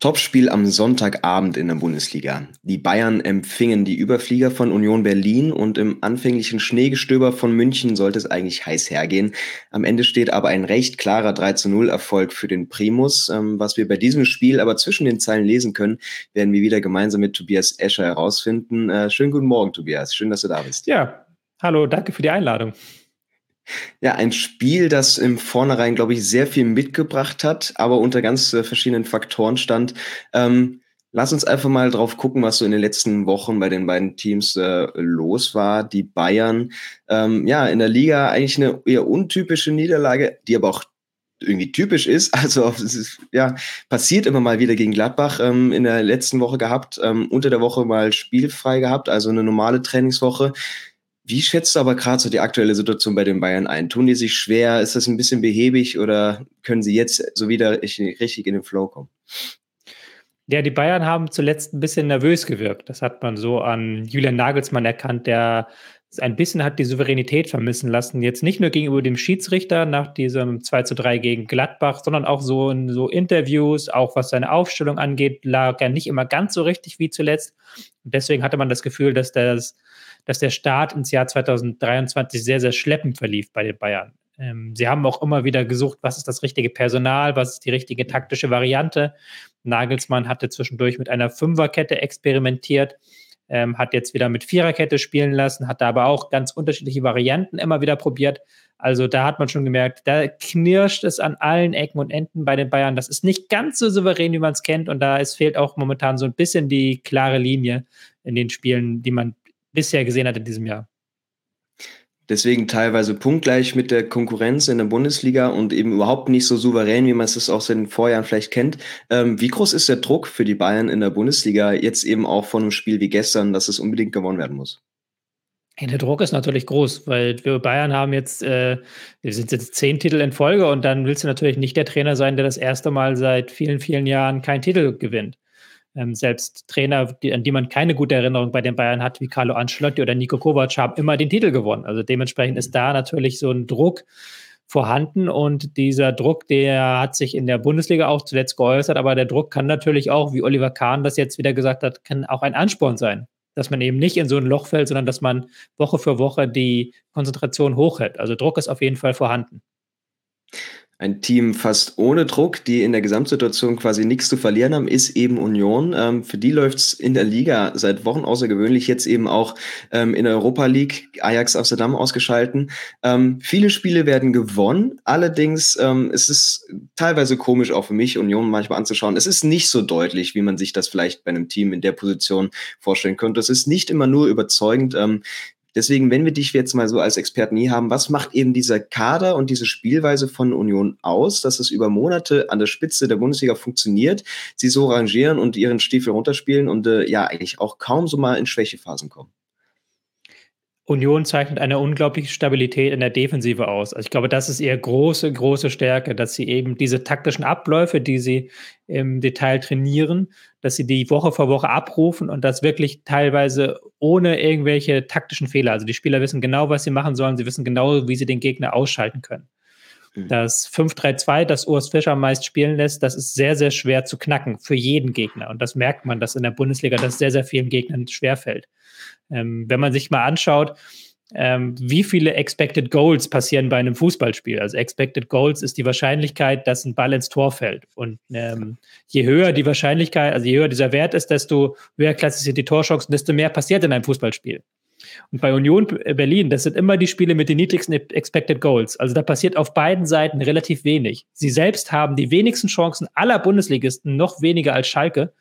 Topspiel am Sonntagabend in der Bundesliga. Die Bayern empfingen die Überflieger von Union Berlin und im anfänglichen Schneegestöber von München sollte es eigentlich heiß hergehen. Am Ende steht aber ein recht klarer 3 zu 0 Erfolg für den Primus. Ähm, was wir bei diesem Spiel aber zwischen den Zeilen lesen können, werden wir wieder gemeinsam mit Tobias Escher herausfinden. Äh, schönen guten Morgen, Tobias. Schön, dass du da bist. Ja, hallo, danke für die Einladung. Ja, ein Spiel, das im Vornherein, glaube ich, sehr viel mitgebracht hat, aber unter ganz äh, verschiedenen Faktoren stand. Ähm, lass uns einfach mal drauf gucken, was so in den letzten Wochen bei den beiden Teams äh, los war. Die Bayern, ähm, ja, in der Liga eigentlich eine eher untypische Niederlage, die aber auch irgendwie typisch ist. Also es ist, ja, passiert immer mal wieder gegen Gladbach ähm, in der letzten Woche gehabt, ähm, unter der Woche mal spielfrei gehabt, also eine normale Trainingswoche. Wie schätzt du aber gerade so die aktuelle Situation bei den Bayern ein? Tun die sich schwer? Ist das ein bisschen behäbig oder können sie jetzt so wieder richtig in den Flow kommen? Ja, die Bayern haben zuletzt ein bisschen nervös gewirkt. Das hat man so an Julian Nagelsmann erkannt, der ein bisschen hat die Souveränität vermissen lassen. Jetzt nicht nur gegenüber dem Schiedsrichter nach diesem 2 zu 3 gegen Gladbach, sondern auch so in so Interviews, auch was seine Aufstellung angeht, lag er nicht immer ganz so richtig wie zuletzt. Und deswegen hatte man das Gefühl, dass das dass der Start ins Jahr 2023 sehr, sehr schleppend verlief bei den Bayern. Ähm, sie haben auch immer wieder gesucht, was ist das richtige Personal, was ist die richtige taktische Variante. Nagelsmann hatte zwischendurch mit einer Fünferkette experimentiert, ähm, hat jetzt wieder mit Viererkette spielen lassen, hat da aber auch ganz unterschiedliche Varianten immer wieder probiert. Also da hat man schon gemerkt, da knirscht es an allen Ecken und Enden bei den Bayern. Das ist nicht ganz so souverän, wie man es kennt. Und da es fehlt auch momentan so ein bisschen die klare Linie in den Spielen, die man bisher gesehen hat in diesem Jahr. Deswegen teilweise punktgleich mit der Konkurrenz in der Bundesliga und eben überhaupt nicht so souverän, wie man es aus den Vorjahren vielleicht kennt. Ähm, wie groß ist der Druck für die Bayern in der Bundesliga jetzt eben auch von einem Spiel wie gestern, dass es unbedingt gewonnen werden muss? Der Druck ist natürlich groß, weil wir Bayern haben jetzt, äh, wir sind jetzt zehn Titel in Folge und dann willst du natürlich nicht der Trainer sein, der das erste Mal seit vielen, vielen Jahren keinen Titel gewinnt. Ähm, selbst Trainer, die, an die man keine gute Erinnerung bei den Bayern hat, wie Carlo Ancelotti oder Nico Kovac, haben immer den Titel gewonnen. Also dementsprechend ist da natürlich so ein Druck vorhanden und dieser Druck, der hat sich in der Bundesliga auch zuletzt geäußert, aber der Druck kann natürlich auch, wie Oliver Kahn das jetzt wieder gesagt hat, kann auch ein Ansporn sein, dass man eben nicht in so ein Loch fällt, sondern dass man Woche für Woche die Konzentration hochhält. Also Druck ist auf jeden Fall vorhanden ein Team fast ohne Druck, die in der Gesamtsituation quasi nichts zu verlieren haben, ist eben Union. Ähm, für die läuft's in der Liga seit Wochen außergewöhnlich, jetzt eben auch ähm, in der Europa League, Ajax Amsterdam ausgeschalten. Ähm, viele Spiele werden gewonnen, allerdings ähm, es ist teilweise komisch auch für mich, Union manchmal anzuschauen. Es ist nicht so deutlich, wie man sich das vielleicht bei einem Team in der Position vorstellen könnte. Es ist nicht immer nur überzeugend. Deswegen, wenn wir dich jetzt mal so als Experten hier haben, was macht eben dieser Kader und diese Spielweise von Union aus, dass es über Monate an der Spitze der Bundesliga funktioniert, sie so rangieren und ihren Stiefel runterspielen und äh, ja eigentlich auch kaum so mal in Schwächephasen kommen? Union zeichnet eine unglaubliche Stabilität in der Defensive aus. Also ich glaube, das ist ihre große, große Stärke, dass sie eben diese taktischen Abläufe, die sie im Detail trainieren, dass sie die Woche für Woche abrufen und das wirklich teilweise ohne irgendwelche taktischen Fehler. Also die Spieler wissen genau, was sie machen sollen, sie wissen genau, wie sie den Gegner ausschalten können. Mhm. Das 5-3-2, das Urs Fischer meist spielen lässt, das ist sehr, sehr schwer zu knacken für jeden Gegner. Und das merkt man, dass in der Bundesliga das sehr, sehr vielen Gegnern schwerfällt. Ähm, wenn man sich mal anschaut, ähm, wie viele Expected Goals passieren bei einem Fußballspiel. Also Expected Goals ist die Wahrscheinlichkeit, dass ein Ball ins Tor fällt. Und ähm, je höher die Wahrscheinlichkeit, also je höher dieser Wert ist, desto höher klassisch die Torchancen, desto mehr passiert in einem Fußballspiel. Und bei Union Berlin, das sind immer die Spiele mit den niedrigsten Expected Goals. Also da passiert auf beiden Seiten relativ wenig. Sie selbst haben die wenigsten Chancen aller Bundesligisten, noch weniger als Schalke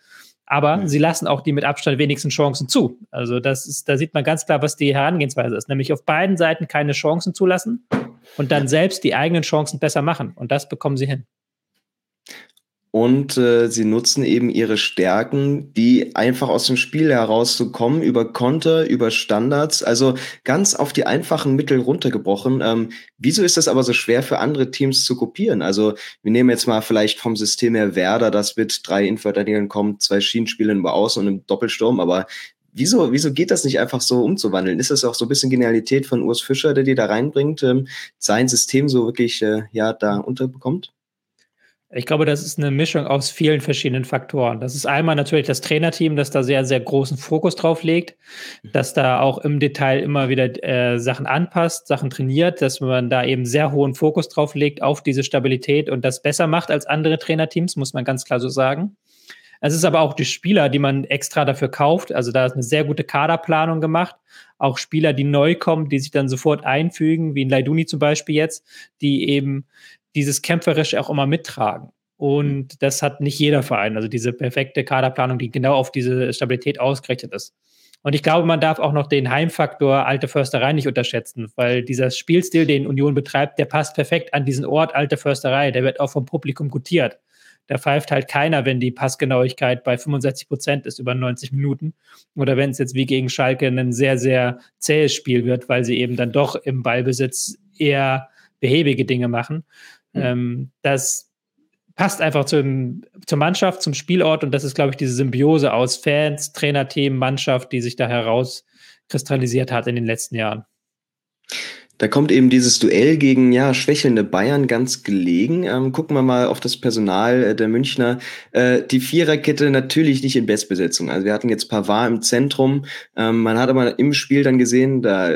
aber mhm. sie lassen auch die mit Abstand wenigsten Chancen zu. Also das ist, da sieht man ganz klar, was die Herangehensweise ist, nämlich auf beiden Seiten keine Chancen zulassen und dann selbst die eigenen Chancen besser machen. Und das bekommen sie hin und äh, sie nutzen eben ihre Stärken, die einfach aus dem Spiel herauszukommen, über Konter, über Standards, also ganz auf die einfachen Mittel runtergebrochen. Ähm, wieso ist das aber so schwer für andere Teams zu kopieren? Also wir nehmen jetzt mal vielleicht vom System her Werder, das mit drei Innenverteidigern kommt, zwei Schienenspielern über Außen und einem Doppelsturm, aber Wieso, wieso geht das nicht einfach so umzuwandeln? Ist das auch so ein bisschen Genialität von Urs Fischer, der die da reinbringt, ähm, sein System so wirklich äh, ja da unterbekommt? Ich glaube, das ist eine Mischung aus vielen verschiedenen Faktoren. Das ist einmal natürlich das Trainerteam, das da sehr, sehr großen Fokus drauf legt, dass da auch im Detail immer wieder äh, Sachen anpasst, Sachen trainiert, dass man da eben sehr hohen Fokus drauf legt auf diese Stabilität und das besser macht als andere Trainerteams, muss man ganz klar so sagen. Es ist aber auch die Spieler, die man extra dafür kauft. Also da ist eine sehr gute Kaderplanung gemacht. Auch Spieler, die neu kommen, die sich dann sofort einfügen, wie in Leiduni zum Beispiel jetzt, die eben dieses Kämpferische auch immer mittragen. Und das hat nicht jeder Verein. Also diese perfekte Kaderplanung, die genau auf diese Stabilität ausgerichtet ist. Und ich glaube, man darf auch noch den Heimfaktor Alte Försterei nicht unterschätzen, weil dieser Spielstil, den Union betreibt, der passt perfekt an diesen Ort Alte Försterei. Der wird auch vom Publikum gutiert. Da pfeift halt keiner, wenn die Passgenauigkeit bei 65 Prozent ist über 90 Minuten. Oder wenn es jetzt wie gegen Schalke ein sehr, sehr zähes Spiel wird, weil sie eben dann doch im Ballbesitz eher behäbige Dinge machen. Mhm. Ähm, das passt einfach zum, zur Mannschaft, zum Spielort und das ist, glaube ich, diese Symbiose aus Fans, Trainerteam, Mannschaft, die sich da herauskristallisiert hat in den letzten Jahren. Da kommt eben dieses Duell gegen ja schwächelnde Bayern ganz gelegen. Ähm, gucken wir mal auf das Personal äh, der Münchner. Äh, die Viererkette natürlich nicht in Bestbesetzung. Also wir hatten jetzt Pavard im Zentrum. Ähm, man hat aber im Spiel dann gesehen, da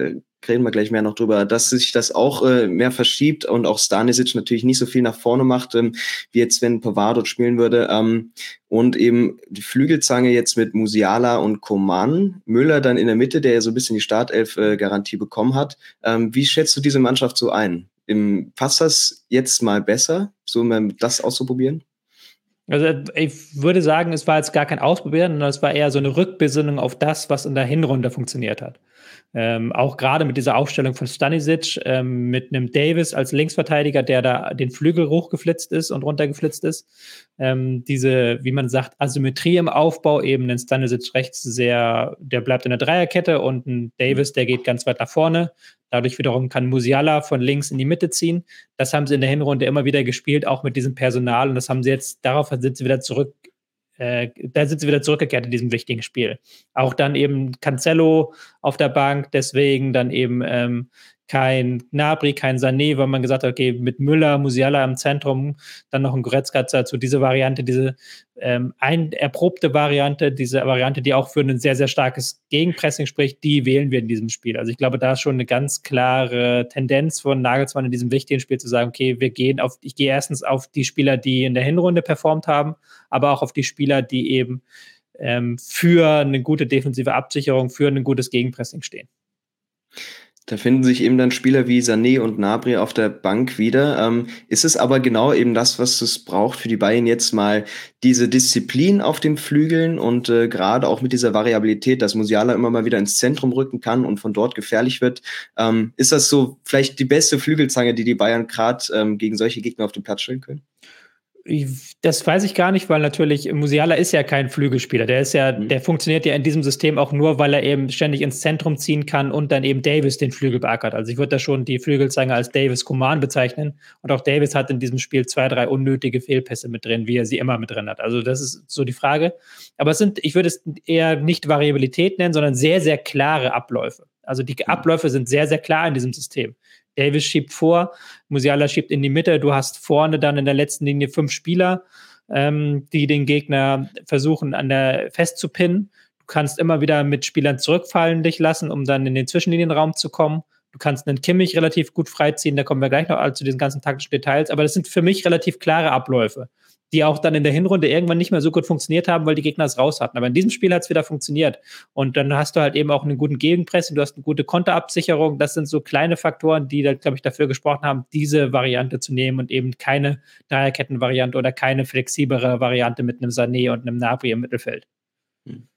reden wir gleich mehr noch drüber, dass sich das auch äh, mehr verschiebt und auch Stanisic natürlich nicht so viel nach vorne macht, ähm, wie jetzt, wenn Pavard dort spielen würde. Ähm, und eben die Flügelzange jetzt mit Musiala und Coman, Müller dann in der Mitte, der ja so ein bisschen die Startelf-Garantie bekommen hat. Ähm, wie schätzt du diese Mannschaft so ein? Im, passt das jetzt mal besser, so das auszuprobieren? Also ich würde sagen, es war jetzt gar kein Ausprobieren, sondern es war eher so eine Rückbesinnung auf das, was in der Hinrunde funktioniert hat. Ähm, auch gerade mit dieser Aufstellung von Stanisic, ähm, mit einem Davis als Linksverteidiger, der da den Flügel hochgeflitzt ist und runtergeflitzt ist. Ähm, diese, wie man sagt, Asymmetrie im Aufbau, eben ein Stanisic rechts sehr, der bleibt in der Dreierkette und ein Davis, der geht ganz weit nach vorne. Dadurch wiederum kann Musiala von links in die Mitte ziehen. Das haben sie in der Hinrunde immer wieder gespielt, auch mit diesem Personal. Und das haben sie jetzt, darauf sind sie wieder zurück äh, da sind sie wieder zurückgekehrt in diesem wichtigen Spiel. Auch dann eben Cancelo auf der Bank, deswegen dann eben ähm, kein Gnabry, kein Sané, weil man gesagt hat, okay, mit Müller, Musiala im Zentrum, dann noch ein Goretzka dazu. Diese Variante, diese ähm, ein erprobte Variante, diese Variante, die auch für ein sehr, sehr starkes Gegenpressing spricht, die wählen wir in diesem Spiel. Also ich glaube, da ist schon eine ganz klare Tendenz von Nagelsmann in diesem wichtigen Spiel zu sagen, okay, wir gehen auf, ich gehe erstens auf die Spieler, die in der Hinrunde performt haben, aber auch auf die Spieler, die eben ähm, für eine gute defensive Absicherung, für ein gutes Gegenpressing stehen. Da finden sich eben dann Spieler wie Sané und Nabri auf der Bank wieder. Ähm, ist es aber genau eben das, was es braucht für die Bayern jetzt mal diese Disziplin auf den Flügeln und äh, gerade auch mit dieser Variabilität, dass Musiala immer mal wieder ins Zentrum rücken kann und von dort gefährlich wird. Ähm, ist das so vielleicht die beste Flügelzange, die die Bayern gerade ähm, gegen solche Gegner auf den Platz stellen können? Das weiß ich gar nicht, weil natürlich Musiala ist ja kein Flügelspieler. Der ist ja, mhm. der funktioniert ja in diesem System auch nur, weil er eben ständig ins Zentrum ziehen kann und dann eben Davis den Flügel beackert. Also ich würde da schon die Flügelzange als Davis Kuman bezeichnen. Und auch Davis hat in diesem Spiel zwei, drei unnötige Fehlpässe mit drin, wie er sie immer mit drin hat. Also das ist so die Frage. Aber es sind, ich würde es eher nicht Variabilität nennen, sondern sehr, sehr klare Abläufe. Also die mhm. Abläufe sind sehr, sehr klar in diesem System. Davis schiebt vor, Musiala schiebt in die Mitte, du hast vorne dann in der letzten Linie fünf Spieler, ähm, die den Gegner versuchen an der festzupinnen. Du kannst immer wieder mit Spielern zurückfallen dich lassen, um dann in den Zwischenlinienraum zu kommen. Du kannst einen Kimmich relativ gut freiziehen, da kommen wir gleich noch zu diesen ganzen taktischen Details, aber das sind für mich relativ klare Abläufe die auch dann in der Hinrunde irgendwann nicht mehr so gut funktioniert haben, weil die Gegner es raus hatten. Aber in diesem Spiel hat es wieder funktioniert. Und dann hast du halt eben auch einen guten Gegenpressing, du hast eine gute Konterabsicherung. Das sind so kleine Faktoren, die, glaube ich, dafür gesprochen haben, diese Variante zu nehmen und eben keine Dreierkettenvariante oder keine flexiblere Variante mit einem Sané und einem Nabri im Mittelfeld. Hm.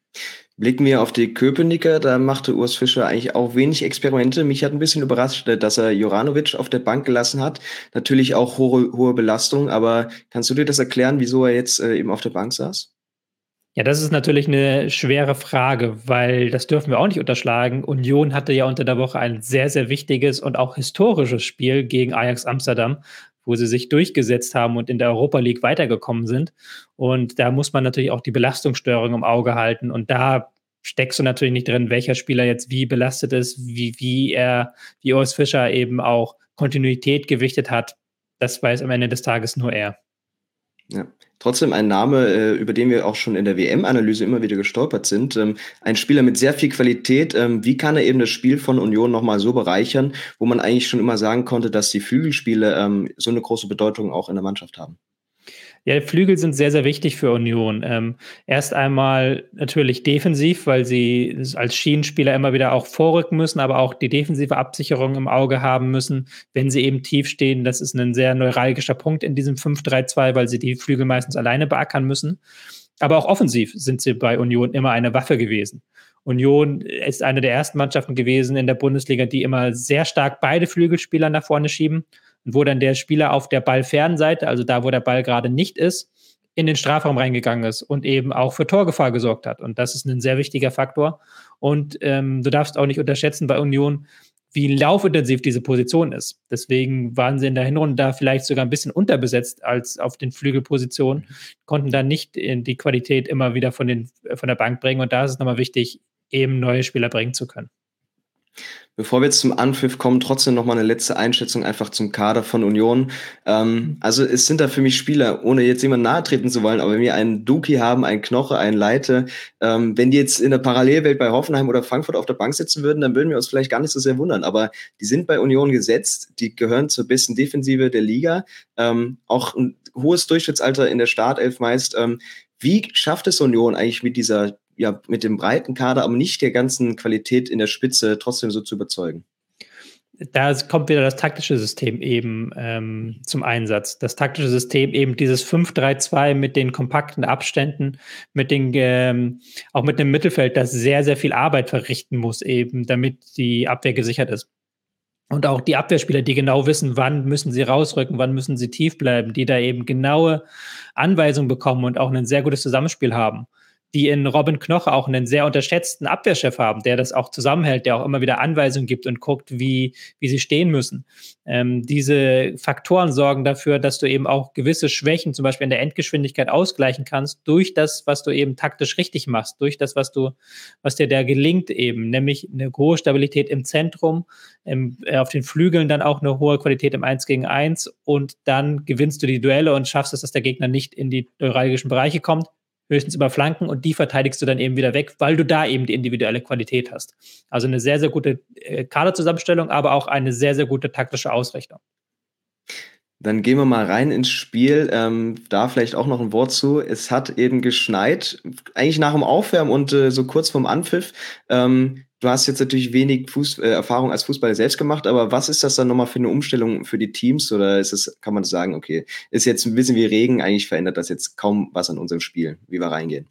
Blicken wir auf die Köpenicker, da machte Urs Fischer eigentlich auch wenig Experimente. Mich hat ein bisschen überrascht, dass er Joranovic auf der Bank gelassen hat. Natürlich auch hohe, hohe Belastung, aber kannst du dir das erklären, wieso er jetzt äh, eben auf der Bank saß? Ja, das ist natürlich eine schwere Frage, weil das dürfen wir auch nicht unterschlagen. Union hatte ja unter der Woche ein sehr, sehr wichtiges und auch historisches Spiel gegen Ajax Amsterdam, wo sie sich durchgesetzt haben und in der Europa League weitergekommen sind. Und da muss man natürlich auch die Belastungsstörung im Auge halten. Und da steckst du natürlich nicht drin, welcher Spieler jetzt wie belastet ist, wie, wie er, wie Urs Fischer eben auch Kontinuität gewichtet hat. Das weiß am Ende des Tages nur er. Ja. Trotzdem ein Name, äh, über den wir auch schon in der WM-Analyse immer wieder gestolpert sind. Ähm, ein Spieler mit sehr viel Qualität. Ähm, wie kann er eben das Spiel von Union nochmal so bereichern, wo man eigentlich schon immer sagen konnte, dass die Flügelspiele ähm, so eine große Bedeutung auch in der Mannschaft haben? Ja, Flügel sind sehr, sehr wichtig für Union. Ähm, erst einmal natürlich defensiv, weil sie als Schienenspieler immer wieder auch vorrücken müssen, aber auch die defensive Absicherung im Auge haben müssen, wenn sie eben tief stehen. Das ist ein sehr neuralgischer Punkt in diesem 5-3-2, weil sie die Flügel meistens alleine beackern müssen. Aber auch offensiv sind sie bei Union immer eine Waffe gewesen. Union ist eine der ersten Mannschaften gewesen in der Bundesliga, die immer sehr stark beide Flügelspieler nach vorne schieben wo dann der Spieler auf der Ballfernseite, also da, wo der Ball gerade nicht ist, in den Strafraum reingegangen ist und eben auch für Torgefahr gesorgt hat. Und das ist ein sehr wichtiger Faktor. Und ähm, du darfst auch nicht unterschätzen bei Union, wie laufintensiv diese Position ist. Deswegen waren sie in der Hinrunde da vielleicht sogar ein bisschen unterbesetzt als auf den Flügelpositionen, konnten dann nicht die Qualität immer wieder von, den, von der Bank bringen. Und da ist es nochmal wichtig, eben neue Spieler bringen zu können. Bevor wir jetzt zum Anpfiff kommen, trotzdem noch mal eine letzte Einschätzung einfach zum Kader von Union. Ähm, also es sind da für mich Spieler, ohne jetzt jemand nahe treten zu wollen, aber wenn wir einen Duki haben, einen Knoche, einen Leite, ähm, wenn die jetzt in der Parallelwelt bei Hoffenheim oder Frankfurt auf der Bank sitzen würden, dann würden wir uns vielleicht gar nicht so sehr wundern. Aber die sind bei Union gesetzt, die gehören zur besten Defensive der Liga, ähm, auch ein hohes Durchschnittsalter in der Startelf meist. Wie schafft es Union eigentlich mit dieser ja, mit dem breiten Kader, aber nicht der ganzen Qualität in der Spitze trotzdem so zu überzeugen? Da kommt wieder das taktische System eben ähm, zum Einsatz. Das taktische System eben dieses 5-3-2 mit den kompakten Abständen, mit den, ähm, auch mit dem Mittelfeld, das sehr, sehr viel Arbeit verrichten muss, eben, damit die Abwehr gesichert ist. Und auch die Abwehrspieler, die genau wissen, wann müssen sie rausrücken, wann müssen sie tief bleiben, die da eben genaue Anweisungen bekommen und auch ein sehr gutes Zusammenspiel haben die in Robin Knoche auch einen sehr unterschätzten Abwehrchef haben, der das auch zusammenhält, der auch immer wieder Anweisungen gibt und guckt, wie, wie sie stehen müssen. Ähm, diese Faktoren sorgen dafür, dass du eben auch gewisse Schwächen, zum Beispiel in der Endgeschwindigkeit, ausgleichen kannst durch das, was du eben taktisch richtig machst, durch das, was du, was dir da gelingt eben, nämlich eine hohe Stabilität im Zentrum, im, äh, auf den Flügeln dann auch eine hohe Qualität im 1 gegen 1 und dann gewinnst du die Duelle und schaffst es, dass der Gegner nicht in die neuralgischen Bereiche kommt höchstens über Flanken und die verteidigst du dann eben wieder weg, weil du da eben die individuelle Qualität hast. Also eine sehr, sehr gute äh, Kaderzusammenstellung, aber auch eine sehr, sehr gute taktische Ausrichtung. Dann gehen wir mal rein ins Spiel. Ähm, da vielleicht auch noch ein Wort zu. Es hat eben geschneit, eigentlich nach dem Aufwärmen und äh, so kurz vorm Anpfiff. Ähm, du hast jetzt natürlich wenig Fuß, äh, Erfahrung als Fußballer selbst gemacht, aber was ist das dann nochmal für eine Umstellung für die Teams? Oder ist es, kann man sagen, okay, ist jetzt ein bisschen wie Regen, eigentlich verändert das jetzt kaum was an unserem Spiel, wie wir reingehen?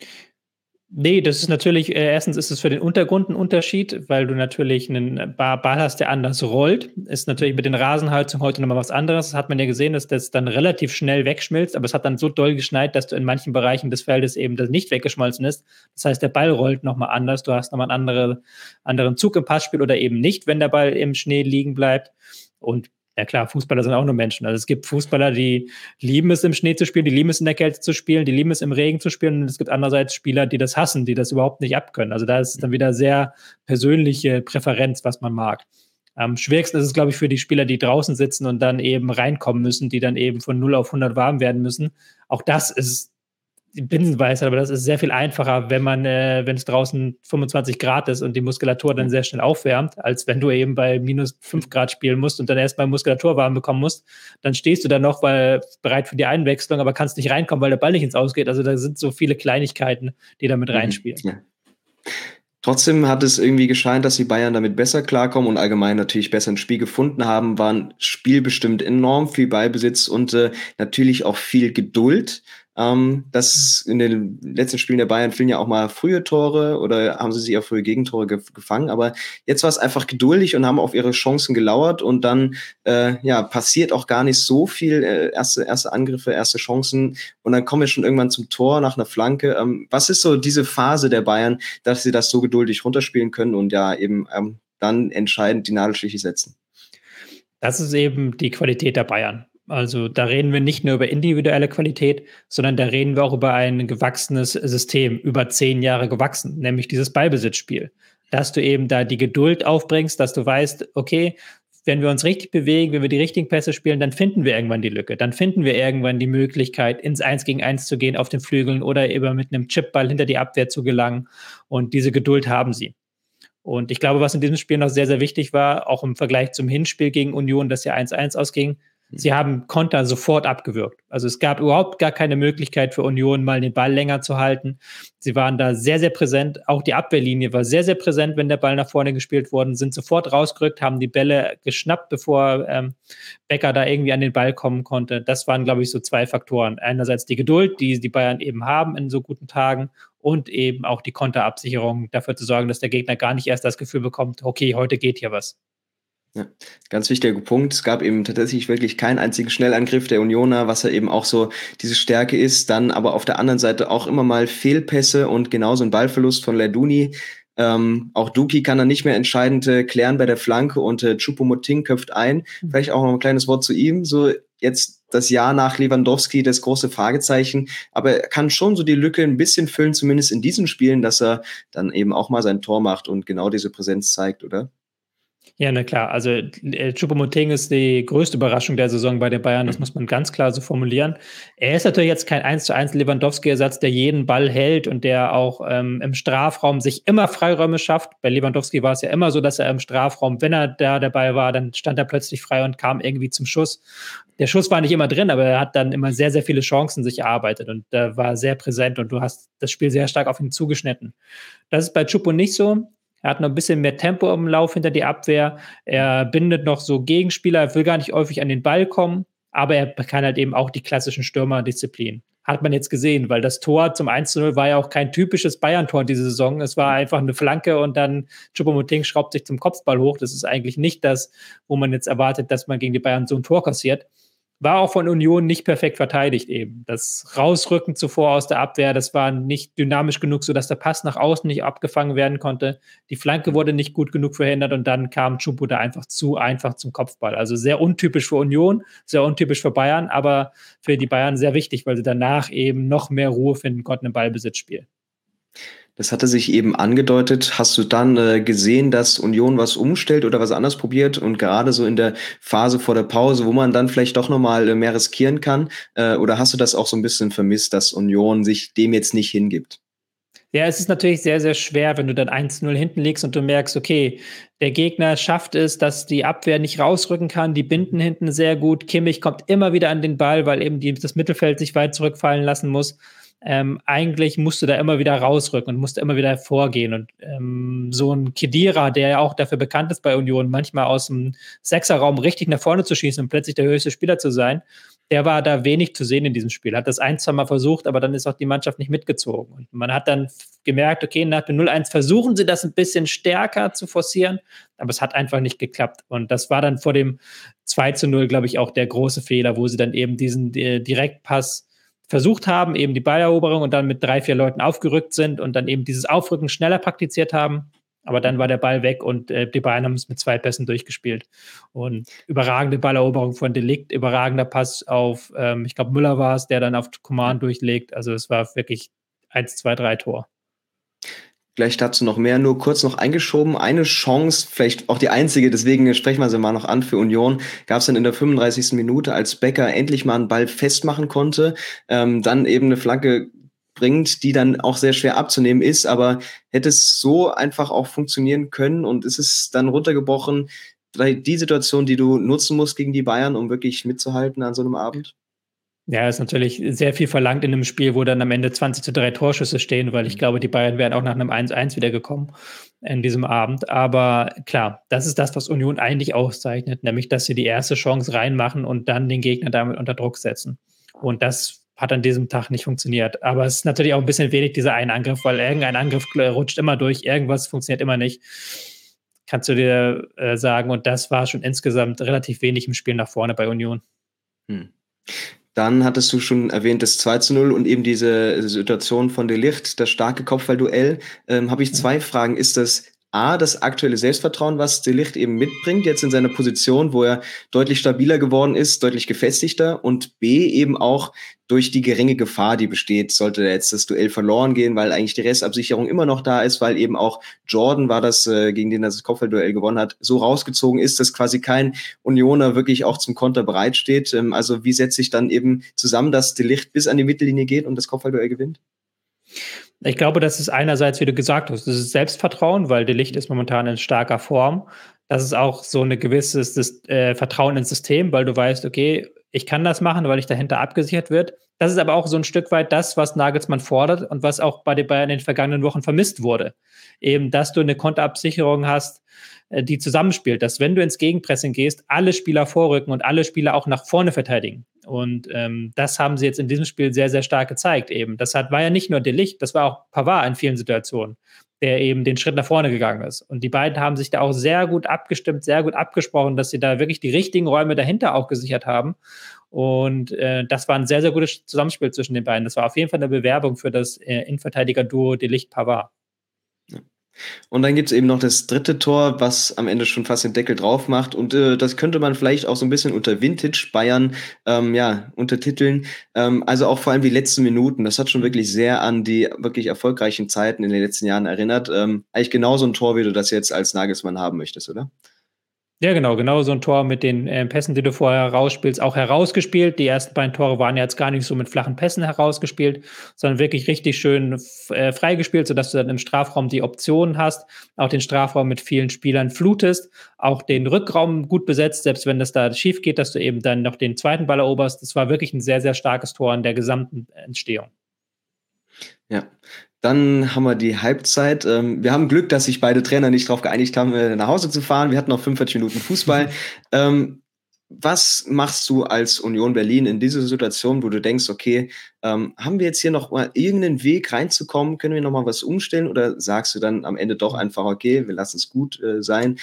Nee, das ist natürlich, äh, erstens ist es für den Untergrund ein Unterschied, weil du natürlich einen Ball hast, der anders rollt. Ist natürlich mit den Rasenheizungen heute nochmal was anderes. Das hat man ja gesehen, dass das dann relativ schnell wegschmilzt, aber es hat dann so doll geschneit, dass du in manchen Bereichen des Feldes eben das nicht weggeschmolzen ist. Das heißt, der Ball rollt nochmal anders. Du hast nochmal einen andere, anderen Zug im Passspiel oder eben nicht, wenn der Ball im Schnee liegen bleibt. Und ja klar, Fußballer sind auch nur Menschen. Also es gibt Fußballer, die lieben es im Schnee zu spielen, die lieben es in der Kälte zu spielen, die lieben es im Regen zu spielen. Und es gibt andererseits Spieler, die das hassen, die das überhaupt nicht abkönnen. Also da ist es dann wieder sehr persönliche Präferenz, was man mag. Am schwierigsten ist es, glaube ich, für die Spieler, die draußen sitzen und dann eben reinkommen müssen, die dann eben von 0 auf 100 warm werden müssen. Auch das ist Binsenweisheit, aber das ist sehr viel einfacher, wenn man, äh, wenn es draußen 25 Grad ist und die Muskulatur dann sehr schnell aufwärmt, als wenn du eben bei minus 5 Grad spielen musst und dann erstmal Muskulatur warm bekommen musst. Dann stehst du dann noch weil, bereit für die Einwechslung, aber kannst nicht reinkommen, weil der Ball nicht ins Ausgeht. Also da sind so viele Kleinigkeiten, die damit mhm. reinspielen. Ja. Trotzdem hat es irgendwie gescheint, dass die Bayern damit besser klarkommen und allgemein natürlich besser ein Spiel gefunden haben, waren spielbestimmt enorm viel Beibesitz und äh, natürlich auch viel Geduld. Ähm, das in den letzten Spielen der Bayern fielen ja auch mal frühe Tore oder haben sie sich auch frühe Gegentore ge gefangen. Aber jetzt war es einfach geduldig und haben auf ihre Chancen gelauert und dann äh, ja passiert auch gar nicht so viel. Äh, erste, erste Angriffe, erste Chancen und dann kommen wir schon irgendwann zum Tor nach einer Flanke. Ähm, was ist so diese Phase der Bayern, dass sie das so geduldig runterspielen können und ja eben ähm, dann entscheidend die Nadelstiche setzen? Das ist eben die Qualität der Bayern. Also da reden wir nicht nur über individuelle Qualität, sondern da reden wir auch über ein gewachsenes System, über zehn Jahre gewachsen, nämlich dieses Ballbesitzspiel. Dass du eben da die Geduld aufbringst, dass du weißt, okay, wenn wir uns richtig bewegen, wenn wir die richtigen Pässe spielen, dann finden wir irgendwann die Lücke. Dann finden wir irgendwann die Möglichkeit, ins Eins gegen Eins zu gehen auf den Flügeln oder eben mit einem Chipball hinter die Abwehr zu gelangen. Und diese Geduld haben sie. Und ich glaube, was in diesem Spiel noch sehr, sehr wichtig war, auch im Vergleich zum Hinspiel gegen Union, das ja 1-1 ausging, Sie haben Konter sofort abgewürgt. Also es gab überhaupt gar keine Möglichkeit für Union, mal den Ball länger zu halten. Sie waren da sehr, sehr präsent. Auch die Abwehrlinie war sehr, sehr präsent, wenn der Ball nach vorne gespielt worden, sind sofort rausgerückt, haben die Bälle geschnappt, bevor ähm, Becker da irgendwie an den Ball kommen konnte. Das waren, glaube ich, so zwei Faktoren. Einerseits die Geduld, die die Bayern eben haben in so guten Tagen und eben auch die Konterabsicherung, dafür zu sorgen, dass der Gegner gar nicht erst das Gefühl bekommt, okay, heute geht hier was. Ja, ganz wichtiger Punkt. Es gab eben tatsächlich wirklich keinen einzigen Schnellangriff der Unioner, was ja eben auch so diese Stärke ist. Dann aber auf der anderen Seite auch immer mal Fehlpässe und genauso ein Ballverlust von Leduni. Ähm, auch Duki kann dann nicht mehr entscheidend äh, klären bei der Flanke und äh, Chupomoting köpft ein. Mhm. Vielleicht auch noch ein kleines Wort zu ihm. So jetzt das Jahr nach Lewandowski das große Fragezeichen, aber er kann schon so die Lücke ein bisschen füllen, zumindest in diesen Spielen, dass er dann eben auch mal sein Tor macht und genau diese Präsenz zeigt, oder? Ja, na klar. Also äh, Choupo-Moting ist die größte Überraschung der Saison bei den Bayern. Das muss man ganz klar so formulieren. Er ist natürlich jetzt kein 1 zu 1 Lewandowski-Ersatz, der jeden Ball hält und der auch ähm, im Strafraum sich immer Freiräume schafft. Bei Lewandowski war es ja immer so, dass er im Strafraum, wenn er da dabei war, dann stand er plötzlich frei und kam irgendwie zum Schuss. Der Schuss war nicht immer drin, aber er hat dann immer sehr, sehr viele Chancen sich erarbeitet und da war sehr präsent und du hast das Spiel sehr stark auf ihn zugeschnitten. Das ist bei Chupo nicht so. Er hat noch ein bisschen mehr Tempo im Lauf hinter die Abwehr. Er bindet noch so Gegenspieler, er will gar nicht häufig an den Ball kommen, aber er kann halt eben auch die klassischen Stürmerdisziplinen. Hat man jetzt gesehen, weil das Tor zum 1 0 war ja auch kein typisches Bayern-Tor diese Saison. Es war einfach eine Flanke und dann Choupo-Moting schraubt sich zum Kopfball hoch. Das ist eigentlich nicht das, wo man jetzt erwartet, dass man gegen die Bayern so ein Tor kassiert war auch von Union nicht perfekt verteidigt eben. Das Rausrücken zuvor aus der Abwehr, das war nicht dynamisch genug, sodass der Pass nach außen nicht abgefangen werden konnte. Die Flanke wurde nicht gut genug verhindert und dann kam Chupo da einfach zu einfach zum Kopfball. Also sehr untypisch für Union, sehr untypisch für Bayern, aber für die Bayern sehr wichtig, weil sie danach eben noch mehr Ruhe finden konnten im Ballbesitzspiel. Das hatte sich eben angedeutet. Hast du dann äh, gesehen, dass Union was umstellt oder was anders probiert und gerade so in der Phase vor der Pause, wo man dann vielleicht doch nochmal äh, mehr riskieren kann? Äh, oder hast du das auch so ein bisschen vermisst, dass Union sich dem jetzt nicht hingibt? Ja, es ist natürlich sehr, sehr schwer, wenn du dann 1-0 hinten liegst und du merkst, okay, der Gegner schafft es, dass die Abwehr nicht rausrücken kann, die binden hinten sehr gut. Kimmich kommt immer wieder an den Ball, weil eben die, das Mittelfeld sich weit zurückfallen lassen muss ähm, eigentlich musst du da immer wieder rausrücken und musst immer wieder vorgehen. Und ähm, so ein Kedira, der ja auch dafür bekannt ist bei Union, manchmal aus dem Sechserraum richtig nach vorne zu schießen und plötzlich der höchste Spieler zu sein, der war da wenig zu sehen in diesem Spiel. Hat das ein, zwei Mal versucht, aber dann ist auch die Mannschaft nicht mitgezogen. Und man hat dann gemerkt, okay, nach dem 0-1 versuchen sie das ein bisschen stärker zu forcieren, aber es hat einfach nicht geklappt. Und das war dann vor dem 2 0, glaube ich, auch der große Fehler, wo sie dann eben diesen äh, Direktpass versucht haben, eben die Balleroberung und dann mit drei, vier Leuten aufgerückt sind und dann eben dieses Aufrücken schneller praktiziert haben. Aber dann war der Ball weg und äh, die Bayern haben es mit zwei Pässen durchgespielt. Und überragende Balleroberung von Delikt, überragender Pass auf, ähm, ich glaube, Müller war es, der dann auf Command durchlegt. Also es war wirklich 1, 2, 3 Tor. Gleich dazu noch mehr, nur kurz noch eingeschoben. Eine Chance, vielleicht auch die einzige, deswegen sprechen wir sie mal noch an für Union, gab es dann in der 35. Minute, als Becker endlich mal einen Ball festmachen konnte, ähm, dann eben eine Flanke bringt, die dann auch sehr schwer abzunehmen ist, aber hätte es so einfach auch funktionieren können und ist es dann runtergebrochen, die Situation, die du nutzen musst gegen die Bayern, um wirklich mitzuhalten an so einem Abend? Ja, ist natürlich sehr viel verlangt in einem Spiel, wo dann am Ende 20 zu 3 Torschüsse stehen, weil ich mhm. glaube, die Bayern wären auch nach einem 1-1 wiedergekommen in diesem Abend. Aber klar, das ist das, was Union eigentlich auszeichnet, nämlich, dass sie die erste Chance reinmachen und dann den Gegner damit unter Druck setzen. Und das hat an diesem Tag nicht funktioniert. Aber es ist natürlich auch ein bisschen wenig, dieser eine Angriff, weil irgendein Angriff rutscht immer durch, irgendwas funktioniert immer nicht. Kannst du dir äh, sagen. Und das war schon insgesamt relativ wenig im Spiel nach vorne bei Union. Hm. Dann hattest du schon erwähnt das 2 zu 0 und eben diese Situation von De Licht, das starke Kopfballduell. Ähm, Habe ich zwei Fragen. Ist das A, das aktuelle Selbstvertrauen, was Delicht eben mitbringt, jetzt in seiner Position, wo er deutlich stabiler geworden ist, deutlich gefestigter und B, eben auch durch die geringe Gefahr, die besteht, sollte jetzt das Duell verloren gehen, weil eigentlich die Restabsicherung immer noch da ist, weil eben auch Jordan war das, äh, gegen den das Kopfballduell gewonnen hat, so rausgezogen ist, dass quasi kein Unioner wirklich auch zum Konter bereitsteht. Ähm, also wie setzt sich dann eben zusammen, dass Delicht bis an die Mittellinie geht und das Kopfballduell gewinnt? Ich glaube, das ist einerseits, wie du gesagt hast, das ist Selbstvertrauen, weil Delicht ist momentan in starker Form. Das ist auch so ein gewisses äh, Vertrauen ins System, weil du weißt, okay, ich kann das machen, weil ich dahinter abgesichert wird. Das ist aber auch so ein Stück weit das, was Nagelsmann fordert und was auch bei den Bayern in den vergangenen Wochen vermisst wurde. Eben, dass du eine Konterabsicherung hast, äh, die zusammenspielt, dass wenn du ins Gegenpressing gehst, alle Spieler vorrücken und alle Spieler auch nach vorne verteidigen. Und ähm, das haben sie jetzt in diesem Spiel sehr, sehr stark gezeigt eben. Das hat, war ja nicht nur Delicht, das war auch Pavard in vielen Situationen der eben den Schritt nach vorne gegangen ist. Und die beiden haben sich da auch sehr gut abgestimmt, sehr gut abgesprochen, dass sie da wirklich die richtigen Räume dahinter auch gesichert haben. Und äh, das war ein sehr, sehr gutes Zusammenspiel zwischen den beiden. Das war auf jeden Fall eine Bewerbung für das äh, Innenverteidiger-Duo Delicht-Pavard. Und dann gibt es eben noch das dritte Tor, was am Ende schon fast den Deckel drauf macht. Und äh, das könnte man vielleicht auch so ein bisschen unter Vintage Bayern ähm, ja, untertiteln. Ähm, also auch vor allem die letzten Minuten. Das hat schon wirklich sehr an die wirklich erfolgreichen Zeiten in den letzten Jahren erinnert. Ähm, eigentlich genauso ein Tor, wie du das jetzt als Nagelsmann haben möchtest, oder? Ja, genau, genau so ein Tor mit den äh, Pässen, die du vorher herausspielst, auch herausgespielt. Die ersten beiden Tore waren jetzt gar nicht so mit flachen Pässen herausgespielt, sondern wirklich richtig schön äh, freigespielt, sodass du dann im Strafraum die Optionen hast, auch den Strafraum mit vielen Spielern flutest, auch den Rückraum gut besetzt, selbst wenn das da schief geht, dass du eben dann noch den zweiten Ball eroberst. Das war wirklich ein sehr, sehr starkes Tor in der gesamten Entstehung. Ja, dann haben wir die Halbzeit. Ähm, wir haben Glück, dass sich beide Trainer nicht darauf geeinigt haben, äh, nach Hause zu fahren. Wir hatten noch 45 Minuten Fußball. ähm, was machst du als Union Berlin in dieser Situation, wo du denkst, okay, ähm, haben wir jetzt hier noch mal irgendeinen Weg reinzukommen? Können wir noch mal was umstellen? Oder sagst du dann am Ende doch einfach, okay, wir lassen es gut äh, sein?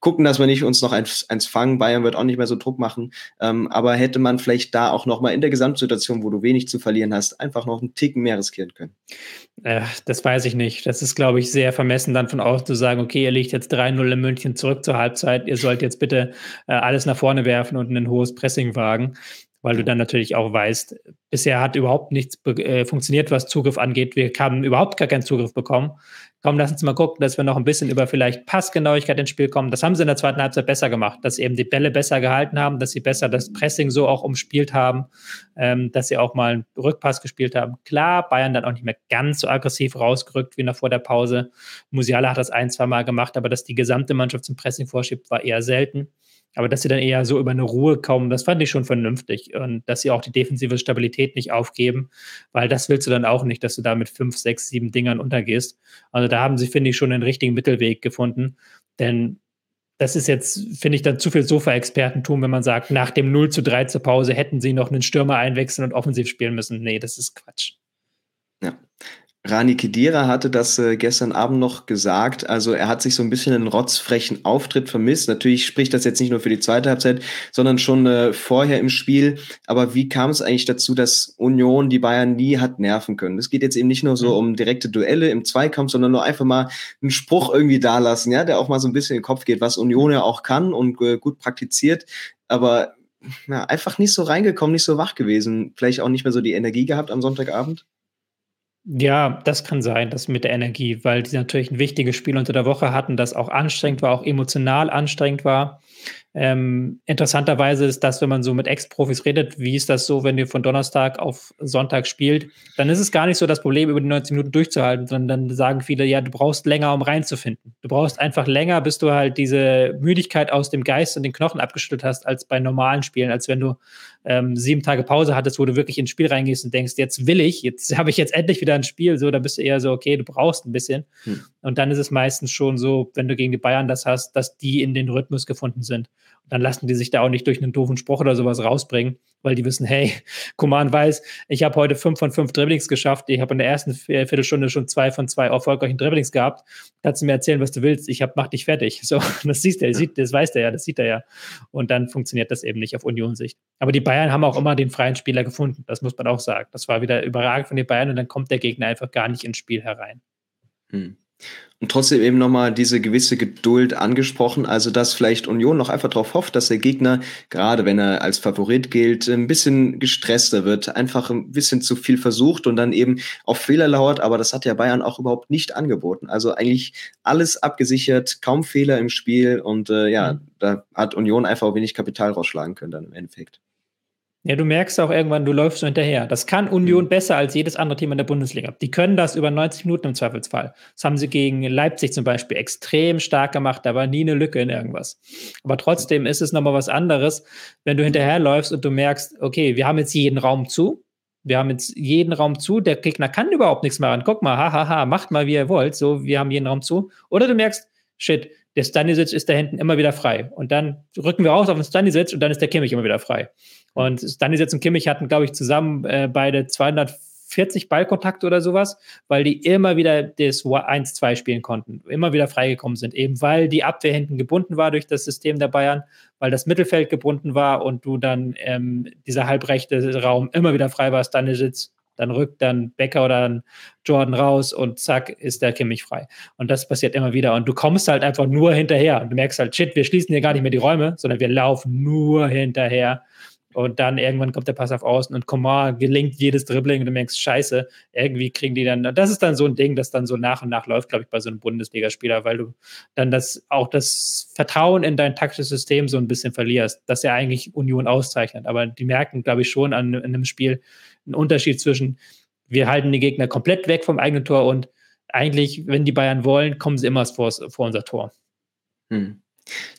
Gucken, dass wir nicht uns noch eins, eins fangen. Bayern wird auch nicht mehr so Druck machen. Ähm, aber hätte man vielleicht da auch noch mal in der Gesamtsituation, wo du wenig zu verlieren hast, einfach noch einen Ticken mehr riskieren können? Äh, das weiß ich nicht. Das ist, glaube ich, sehr vermessen, dann von außen zu sagen, okay, ihr liegt jetzt 3-0 in München zurück zur Halbzeit. Ihr sollt jetzt bitte äh, alles nach vorne werfen und ein hohes Pressing wagen weil du dann natürlich auch weißt, bisher hat überhaupt nichts äh, funktioniert, was Zugriff angeht. Wir haben überhaupt gar keinen Zugriff bekommen. Komm, lass uns mal gucken, dass wir noch ein bisschen über vielleicht Passgenauigkeit ins Spiel kommen. Das haben sie in der zweiten Halbzeit besser gemacht, dass sie eben die Bälle besser gehalten haben, dass sie besser das Pressing so auch umspielt haben, ähm, dass sie auch mal einen Rückpass gespielt haben. Klar, Bayern dann auch nicht mehr ganz so aggressiv rausgerückt wie noch vor der Pause. Musiala hat das ein, zwei Mal gemacht, aber dass die gesamte Mannschaft zum Pressing vorschiebt, war eher selten. Aber dass sie dann eher so über eine Ruhe kommen, das fand ich schon vernünftig. Und dass sie auch die defensive Stabilität nicht aufgeben, weil das willst du dann auch nicht, dass du da mit fünf, sechs, sieben Dingern untergehst. Also da haben sie, finde ich, schon den richtigen Mittelweg gefunden. Denn das ist jetzt, finde ich, dann zu viel Sofa-Expertentum, wenn man sagt, nach dem 0 zu 3 zur Pause hätten sie noch einen Stürmer einwechseln und offensiv spielen müssen. Nee, das ist Quatsch. Ja. Rani Kedira hatte das äh, gestern Abend noch gesagt. Also er hat sich so ein bisschen einen rotzfrechen Auftritt vermisst. Natürlich spricht das jetzt nicht nur für die zweite Halbzeit, sondern schon äh, vorher im Spiel. Aber wie kam es eigentlich dazu, dass Union die Bayern nie hat nerven können? Es geht jetzt eben nicht nur so mhm. um direkte Duelle im Zweikampf, sondern nur einfach mal einen Spruch irgendwie dalassen, ja, der auch mal so ein bisschen in den Kopf geht, was Union ja auch kann und äh, gut praktiziert. Aber ja, einfach nicht so reingekommen, nicht so wach gewesen. Vielleicht auch nicht mehr so die Energie gehabt am Sonntagabend. Ja, das kann sein, das mit der Energie, weil die natürlich ein wichtiges Spiel unter der Woche hatten, das auch anstrengend war, auch emotional anstrengend war. Ähm, interessanterweise ist das, wenn man so mit Ex-Profis redet, wie ist das so, wenn ihr von Donnerstag auf Sonntag spielt, dann ist es gar nicht so das Problem, über die 90 Minuten durchzuhalten, sondern dann sagen viele, ja, du brauchst länger, um reinzufinden. Du brauchst einfach länger, bis du halt diese Müdigkeit aus dem Geist und den Knochen abgeschüttelt hast, als bei normalen Spielen, als wenn du ähm, sieben Tage Pause hattest, wo du wirklich ins Spiel reingehst und denkst, jetzt will ich, jetzt habe ich jetzt endlich wieder ein Spiel, so, da bist du eher so, okay, du brauchst ein bisschen. Hm. Und dann ist es meistens schon so, wenn du gegen die Bayern das hast, dass die in den Rhythmus gefunden sind. Dann lassen die sich da auch nicht durch einen doofen Spruch oder sowas rausbringen, weil die wissen, hey, Kuman weiß, ich habe heute fünf von fünf Dribblings geschafft. Ich habe in der ersten Viertelstunde schon zwei von zwei erfolgreichen Dribblings gehabt. Kannst du mir erzählen, was du willst? Ich hab, mach dich fertig. So, das siehst du, sieht, das weiß der ja, das sieht er ja. Und dann funktioniert das eben nicht auf Union-Sicht. Aber die Bayern haben auch immer den freien Spieler gefunden. Das muss man auch sagen. Das war wieder überragend von den Bayern und dann kommt der Gegner einfach gar nicht ins Spiel herein. Hm. Und trotzdem eben nochmal diese gewisse Geduld angesprochen, also dass vielleicht Union noch einfach darauf hofft, dass der Gegner, gerade wenn er als Favorit gilt, ein bisschen gestresster wird, einfach ein bisschen zu viel versucht und dann eben auf Fehler lauert, aber das hat ja Bayern auch überhaupt nicht angeboten. Also eigentlich alles abgesichert, kaum Fehler im Spiel und äh, ja, mhm. da hat Union einfach wenig Kapital rausschlagen können dann im Endeffekt. Ja, du merkst auch irgendwann, du läufst so hinterher. Das kann Union mhm. besser als jedes andere Team in der Bundesliga. Die können das über 90 Minuten im Zweifelsfall. Das haben sie gegen Leipzig zum Beispiel extrem stark gemacht. Da war nie eine Lücke in irgendwas. Aber trotzdem ist es nochmal was anderes, wenn du hinterherläufst und du merkst, okay, wir haben jetzt jeden Raum zu. Wir haben jetzt jeden Raum zu. Der Gegner kann überhaupt nichts mehr ran. Guck mal, hahaha, ha, ha, macht mal, wie ihr wollt. So, wir haben jeden Raum zu. Oder du merkst, shit, der Stanisic ist da hinten immer wieder frei. Und dann rücken wir raus auf den Stanisic und dann ist der Kimmich immer wieder frei. Und Stanisic und Kimmich hatten, glaube ich, zusammen äh, beide 240 Ballkontakte oder sowas, weil die immer wieder das 1-2 spielen konnten, immer wieder freigekommen sind, eben weil die Abwehr hinten gebunden war durch das System der Bayern, weil das Mittelfeld gebunden war und du dann ähm, dieser halbrechte Raum immer wieder frei war, Stanisic dann rückt dann Becker oder dann Jordan raus und zack, ist der Kimmich frei. Und das passiert immer wieder. Und du kommst halt einfach nur hinterher. Und du merkst halt, shit, wir schließen hier gar nicht mehr die Räume, sondern wir laufen nur hinterher. Und dann irgendwann kommt der Pass auf Außen und Komar gelingt jedes Dribbling und du merkst, scheiße, irgendwie kriegen die dann, das ist dann so ein Ding, das dann so nach und nach läuft, glaube ich, bei so einem Bundesligaspieler, weil du dann das, auch das Vertrauen in dein taktisches System so ein bisschen verlierst, das ja eigentlich Union auszeichnet. Aber die merken, glaube ich, schon an, in einem Spiel einen Unterschied zwischen, wir halten die Gegner komplett weg vom eigenen Tor und eigentlich, wenn die Bayern wollen, kommen sie immer vor, vor unser Tor. Hm.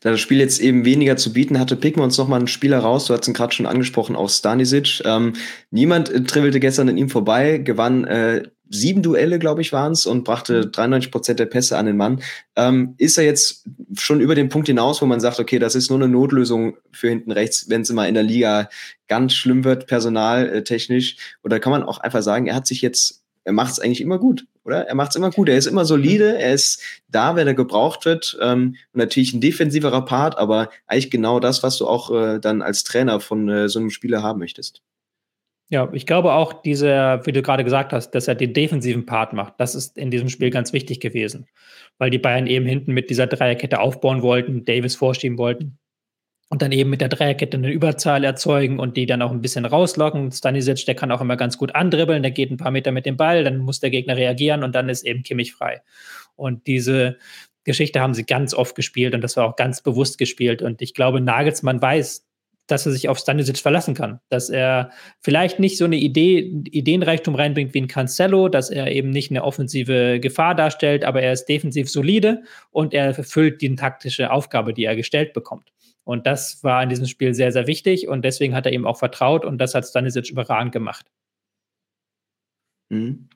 Da das Spiel jetzt eben weniger zu bieten hatte, picken wir uns nochmal einen Spieler raus. Du hast ihn gerade schon angesprochen, auch Stanisic. Ähm, niemand äh, trivelte gestern an ihm vorbei, gewann äh, sieben Duelle, glaube ich, waren es und brachte 93 mhm. Prozent der Pässe an den Mann. Ähm, ist er jetzt schon über den Punkt hinaus, wo man sagt, okay, das ist nur eine Notlösung für hinten rechts, wenn es immer in der Liga ganz schlimm wird, personaltechnisch? Oder kann man auch einfach sagen, er hat sich jetzt er macht es eigentlich immer gut, oder? Er macht es immer gut. Er ist immer solide, er ist da, wenn er gebraucht wird. Ähm, natürlich ein defensiverer Part, aber eigentlich genau das, was du auch äh, dann als Trainer von äh, so einem Spieler haben möchtest. Ja, ich glaube auch, dieser, wie du gerade gesagt hast, dass er den defensiven Part macht, das ist in diesem Spiel ganz wichtig gewesen, weil die Bayern eben hinten mit dieser Dreierkette aufbauen wollten, Davis vorschieben wollten und dann eben mit der Dreierkette eine Überzahl erzeugen und die dann auch ein bisschen rauslocken. Stanisic, der kann auch immer ganz gut andribbeln, der geht ein paar Meter mit dem Ball, dann muss der Gegner reagieren und dann ist eben Kimmich frei. Und diese Geschichte haben sie ganz oft gespielt und das war auch ganz bewusst gespielt. Und ich glaube, Nagelsmann weiß, dass er sich auf Stanisic verlassen kann. Dass er vielleicht nicht so eine Idee, Ideenreichtum reinbringt wie ein Cancelo, dass er eben nicht eine offensive Gefahr darstellt, aber er ist defensiv solide und er erfüllt die taktische Aufgabe, die er gestellt bekommt. Und das war in diesem Spiel sehr, sehr wichtig und deswegen hat er ihm auch vertraut und das hat Stanisic überragend gemacht. Mhm.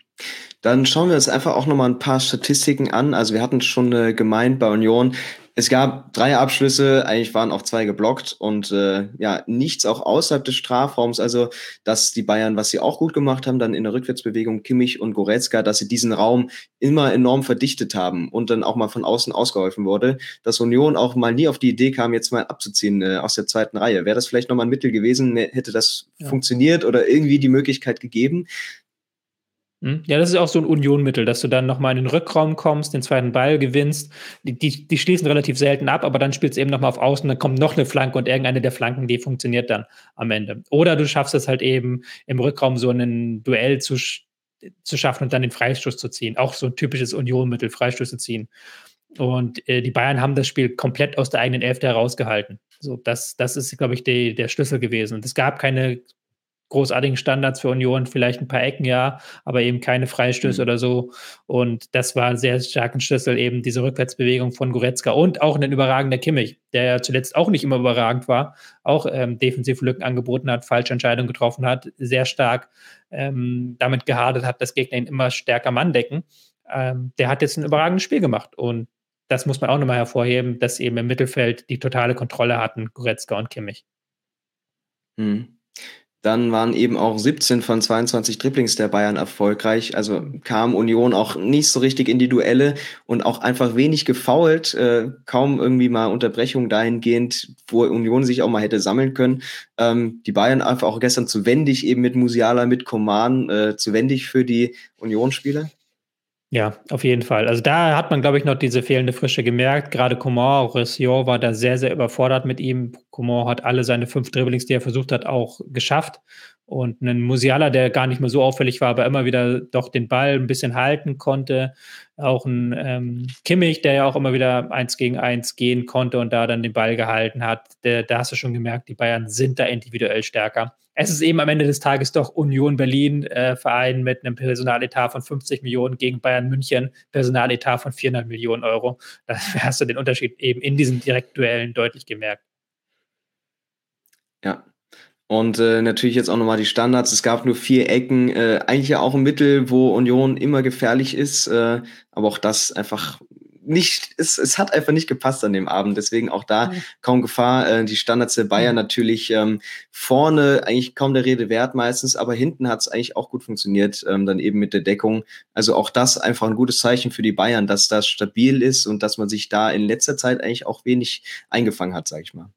Dann schauen wir uns einfach auch nochmal ein paar Statistiken an. Also wir hatten schon äh, gemeint bei Union, es gab drei Abschlüsse, eigentlich waren auch zwei geblockt und äh, ja, nichts auch außerhalb des Strafraums. Also, dass die Bayern, was sie auch gut gemacht haben, dann in der Rückwärtsbewegung Kimmich und Goretzka, dass sie diesen Raum immer enorm verdichtet haben und dann auch mal von außen ausgeholfen wurde, dass Union auch mal nie auf die Idee kam, jetzt mal abzuziehen äh, aus der zweiten Reihe. Wäre das vielleicht nochmal ein Mittel gewesen, hätte das ja. funktioniert oder irgendwie die Möglichkeit gegeben? Hm? Ja, das ist auch so ein Unionmittel, dass du dann nochmal in den Rückraum kommst, den zweiten Ball gewinnst. Die, die, die schließen relativ selten ab, aber dann spielst du eben nochmal auf Außen, dann kommt noch eine Flanke und irgendeine der Flanken, die funktioniert dann am Ende. Oder du schaffst es halt eben im Rückraum so ein Duell zu, zu schaffen und dann den Freistoß zu ziehen. Auch so ein typisches Unionmittel, Freistöße ziehen. Und äh, die Bayern haben das Spiel komplett aus der eigenen Elfte herausgehalten. So, das, das ist, glaube ich, die, der Schlüssel gewesen. Und es gab keine großartigen Standards für Union, vielleicht ein paar Ecken, ja, aber eben keine Freistöße mhm. oder so. Und das war ein sehr starken Schlüssel, eben diese Rückwärtsbewegung von Goretzka und auch ein überragender Kimmich, der ja zuletzt auch nicht immer überragend war, auch ähm, defensive Lücken angeboten hat, falsche Entscheidungen getroffen hat, sehr stark ähm, damit gehadet hat, dass Gegner ihn immer stärker Mann decken. Ähm, der hat jetzt ein überragendes Spiel gemacht und das muss man auch nochmal hervorheben, dass eben im Mittelfeld die totale Kontrolle hatten, Goretzka und Kimmich. Mhm. Dann waren eben auch 17 von 22 Dribblings der Bayern erfolgreich. Also kam Union auch nicht so richtig in die Duelle und auch einfach wenig gefault. Äh, kaum irgendwie mal Unterbrechung dahingehend, wo Union sich auch mal hätte sammeln können. Ähm, die Bayern einfach auch gestern zu wendig eben mit Musiala, mit Koman, äh, zu wendig für die Union-Spieler. Ja, auf jeden Fall. Also da hat man, glaube ich, noch diese fehlende Frische gemerkt. Gerade Coman, Roussillon war da sehr, sehr überfordert mit ihm. Coman hat alle seine fünf Dribblings, die er versucht hat, auch geschafft. Und ein Musiala, der gar nicht mehr so auffällig war, aber immer wieder doch den Ball ein bisschen halten konnte. Auch ein ähm, Kimmich, der ja auch immer wieder eins gegen eins gehen konnte und da dann den Ball gehalten hat. Der, da hast du schon gemerkt, die Bayern sind da individuell stärker es ist eben am Ende des Tages doch Union Berlin, äh, Verein mit einem Personaletat von 50 Millionen gegen Bayern München, Personaletat von 400 Millionen Euro. Da hast du den Unterschied eben in diesen Direktduellen deutlich gemerkt. Ja, und äh, natürlich jetzt auch nochmal die Standards. Es gab nur vier Ecken. Äh, eigentlich ja auch ein Mittel, wo Union immer gefährlich ist. Äh, aber auch das einfach nicht, es, es hat einfach nicht gepasst an dem Abend. Deswegen auch da mhm. kaum Gefahr. Äh, die Standards der Bayern natürlich ähm, vorne eigentlich kaum der Rede wert meistens, aber hinten hat es eigentlich auch gut funktioniert, ähm, dann eben mit der Deckung. Also auch das einfach ein gutes Zeichen für die Bayern, dass das stabil ist und dass man sich da in letzter Zeit eigentlich auch wenig eingefangen hat, sag ich mal.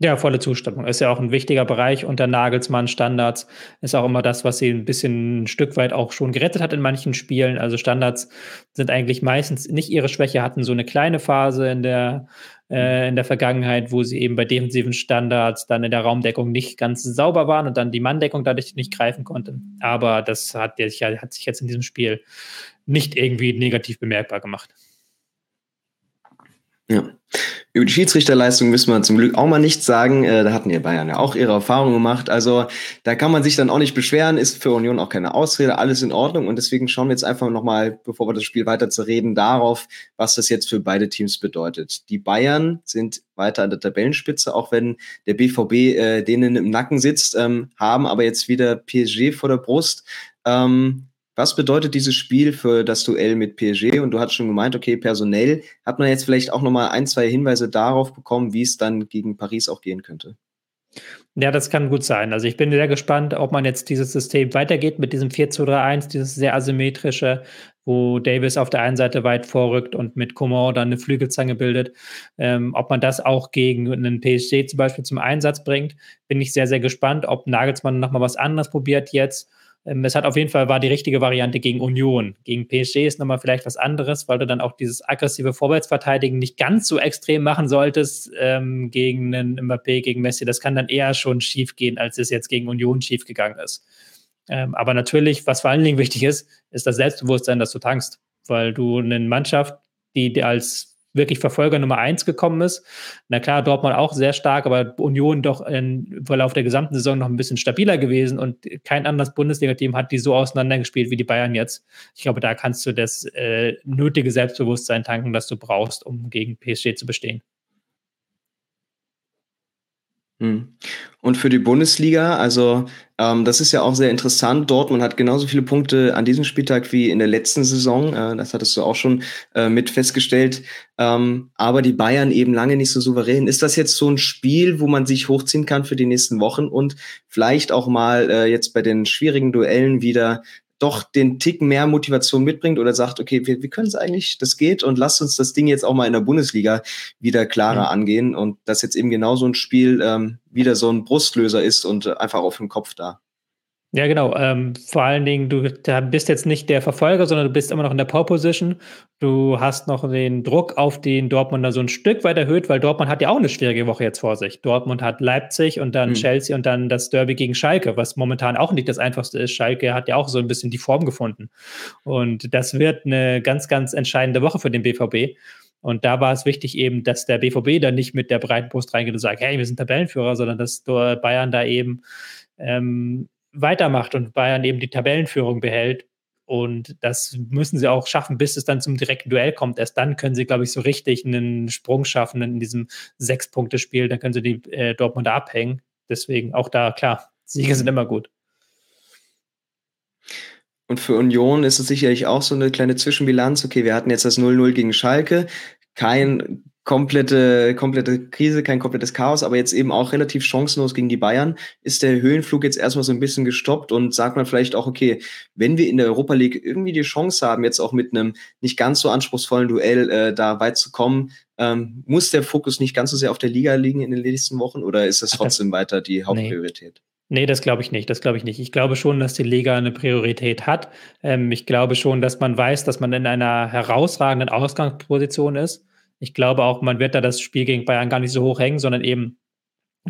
Ja, volle Zustimmung. Ist ja auch ein wichtiger Bereich unter Nagelsmann Standards. Ist auch immer das, was sie ein bisschen ein Stück weit auch schon gerettet hat in manchen Spielen. Also Standards sind eigentlich meistens nicht ihre Schwäche, hatten so eine kleine Phase in der, äh, in der Vergangenheit, wo sie eben bei defensiven Standards dann in der Raumdeckung nicht ganz sauber waren und dann die Manndeckung dadurch nicht greifen konnten. Aber das hat, hat sich jetzt in diesem Spiel nicht irgendwie negativ bemerkbar gemacht. Ja. Über die Schiedsrichterleistung müssen wir zum Glück auch mal nichts sagen. Äh, da hatten die Bayern ja auch ihre Erfahrungen gemacht. Also da kann man sich dann auch nicht beschweren, ist für Union auch keine Ausrede, alles in Ordnung. Und deswegen schauen wir jetzt einfach nochmal, bevor wir das Spiel weiter zu reden, darauf, was das jetzt für beide Teams bedeutet. Die Bayern sind weiter an der Tabellenspitze, auch wenn der BVB äh, denen im Nacken sitzt, ähm, haben aber jetzt wieder PSG vor der Brust. Ähm, was bedeutet dieses Spiel für das Duell mit PSG? Und du hast schon gemeint, okay, personell hat man jetzt vielleicht auch nochmal ein, zwei Hinweise darauf bekommen, wie es dann gegen Paris auch gehen könnte. Ja, das kann gut sein. Also ich bin sehr gespannt, ob man jetzt dieses System weitergeht mit diesem 4-2-3-1, dieses sehr asymmetrische, wo Davis auf der einen Seite weit vorrückt und mit Coman dann eine Flügelzange bildet. Ähm, ob man das auch gegen einen PSG zum Beispiel zum Einsatz bringt, bin ich sehr, sehr gespannt, ob Nagelsmann nochmal was anderes probiert jetzt es hat auf jeden Fall war die richtige Variante gegen Union. Gegen PSG ist nochmal vielleicht was anderes, weil du dann auch dieses aggressive Vorwärtsverteidigen nicht ganz so extrem machen solltest ähm, gegen einen Mbappé, gegen Messi. Das kann dann eher schon schief gehen, als es jetzt gegen Union schief gegangen ist. Ähm, aber natürlich, was vor allen Dingen wichtig ist, ist das Selbstbewusstsein, dass du tankst, weil du eine Mannschaft, die, die als wirklich Verfolger Nummer eins gekommen ist. Na klar, Dortmund auch sehr stark, aber Union doch im Verlauf der gesamten Saison noch ein bisschen stabiler gewesen und kein anderes Bundesliga-Team hat die so auseinandergespielt wie die Bayern jetzt. Ich glaube, da kannst du das äh, nötige Selbstbewusstsein tanken, das du brauchst, um gegen PSG zu bestehen. Hm. Und für die Bundesliga, also ähm, das ist ja auch sehr interessant. Dortmund hat genauso viele Punkte an diesem Spieltag wie in der letzten Saison. Äh, das hattest du auch schon äh, mit festgestellt. Ähm, aber die Bayern eben lange nicht so souverän. Ist das jetzt so ein Spiel, wo man sich hochziehen kann für die nächsten Wochen und vielleicht auch mal äh, jetzt bei den schwierigen Duellen wieder doch den Tick mehr Motivation mitbringt oder sagt, okay, wir, wir können es eigentlich, das geht und lasst uns das Ding jetzt auch mal in der Bundesliga wieder klarer mhm. angehen und dass jetzt eben genau so ein Spiel ähm, wieder so ein Brustlöser ist und einfach auf dem Kopf da. Ja, genau. Ähm, vor allen Dingen, du bist jetzt nicht der Verfolger, sondern du bist immer noch in der Pole Position. Du hast noch den Druck auf den Dortmunder so ein Stück weit erhöht, weil Dortmund hat ja auch eine schwierige Woche jetzt vor sich. Dortmund hat Leipzig und dann mhm. Chelsea und dann das Derby gegen Schalke, was momentan auch nicht das einfachste ist. Schalke hat ja auch so ein bisschen die Form gefunden. Und das wird eine ganz, ganz entscheidende Woche für den BVB. Und da war es wichtig eben, dass der BVB da nicht mit der breiten Brust reingeht und sagt, hey, wir sind Tabellenführer, sondern dass Bayern da eben ähm, weitermacht und Bayern eben die Tabellenführung behält. Und das müssen sie auch schaffen, bis es dann zum direkten Duell kommt. Erst dann können sie, glaube ich, so richtig einen Sprung schaffen in diesem Sechs-Punkte-Spiel. Dann können sie die äh, Dortmunder abhängen. Deswegen auch da, klar, Siege sind immer gut. Und für Union ist es sicherlich auch so eine kleine Zwischenbilanz. Okay, wir hatten jetzt das 0-0 gegen Schalke. Kein komplette, komplette Krise, kein komplettes Chaos, aber jetzt eben auch relativ chancenlos gegen die Bayern. Ist der Höhenflug jetzt erstmal so ein bisschen gestoppt und sagt man vielleicht auch, okay, wenn wir in der Europa League irgendwie die Chance haben, jetzt auch mit einem nicht ganz so anspruchsvollen Duell äh, da weit zu kommen, ähm, muss der Fokus nicht ganz so sehr auf der Liga liegen in den nächsten Wochen oder ist das trotzdem weiter die Hauptpriorität? Nee, das glaube ich nicht. Das glaube ich nicht. Ich glaube schon, dass die Liga eine Priorität hat. Ähm, ich glaube schon, dass man weiß, dass man in einer herausragenden Ausgangsposition ist. Ich glaube auch, man wird da das Spiel gegen Bayern gar nicht so hoch hängen, sondern eben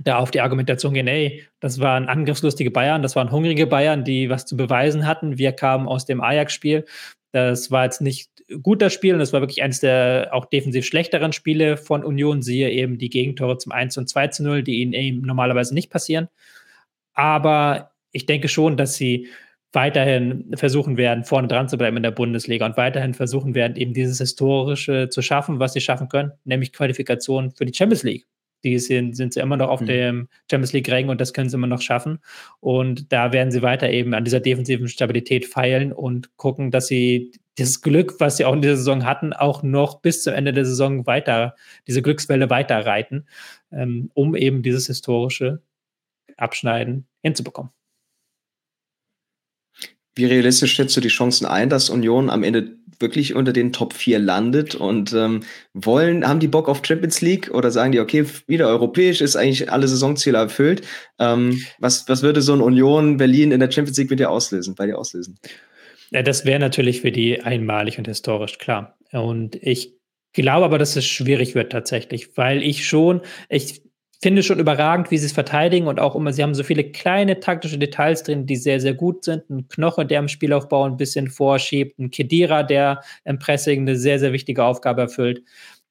da auf die Argumentation gehen, ey, das waren angriffslustige Bayern, das waren hungrige Bayern, die was zu beweisen hatten. Wir kamen aus dem Ajax-Spiel. Das war jetzt nicht gut das Spiel und das war wirklich eines der auch defensiv schlechteren Spiele von Union. Siehe eben die Gegentore zum 1 und 2 zu 0, die ihnen eben normalerweise nicht passieren. Aber ich denke schon, dass sie weiterhin versuchen werden, vorne dran zu bleiben in der Bundesliga und weiterhin versuchen werden, eben dieses Historische zu schaffen, was sie schaffen können, nämlich Qualifikation für die Champions League. Die sind, sind sie immer noch auf mhm. dem Champions League-Rängen und das können sie immer noch schaffen. Und da werden sie weiter eben an dieser defensiven Stabilität feilen und gucken, dass sie dieses Glück, was sie auch in dieser Saison hatten, auch noch bis zum Ende der Saison weiter, diese Glückswelle weiterreiten, ähm, um eben dieses historische Abschneiden hinzubekommen. Wie realistisch schätzt du die Chancen ein, dass Union am Ende wirklich unter den Top 4 landet und ähm, wollen, haben die Bock auf Champions League oder sagen die, okay, wieder europäisch, ist eigentlich alle Saisonziele erfüllt. Ähm, was, was würde so ein Union Berlin in der Champions League mit dir auslösen, bei dir auslösen? Ja, das wäre natürlich für die einmalig und historisch, klar. Und ich glaube aber, dass es schwierig wird tatsächlich, weil ich schon, ich finde schon überragend, wie sie es verteidigen und auch immer, sie haben so viele kleine taktische Details drin, die sehr, sehr gut sind. Ein Knoche, der im Spielaufbau ein bisschen vorschiebt, ein Kedira, der im Pressing eine sehr, sehr wichtige Aufgabe erfüllt.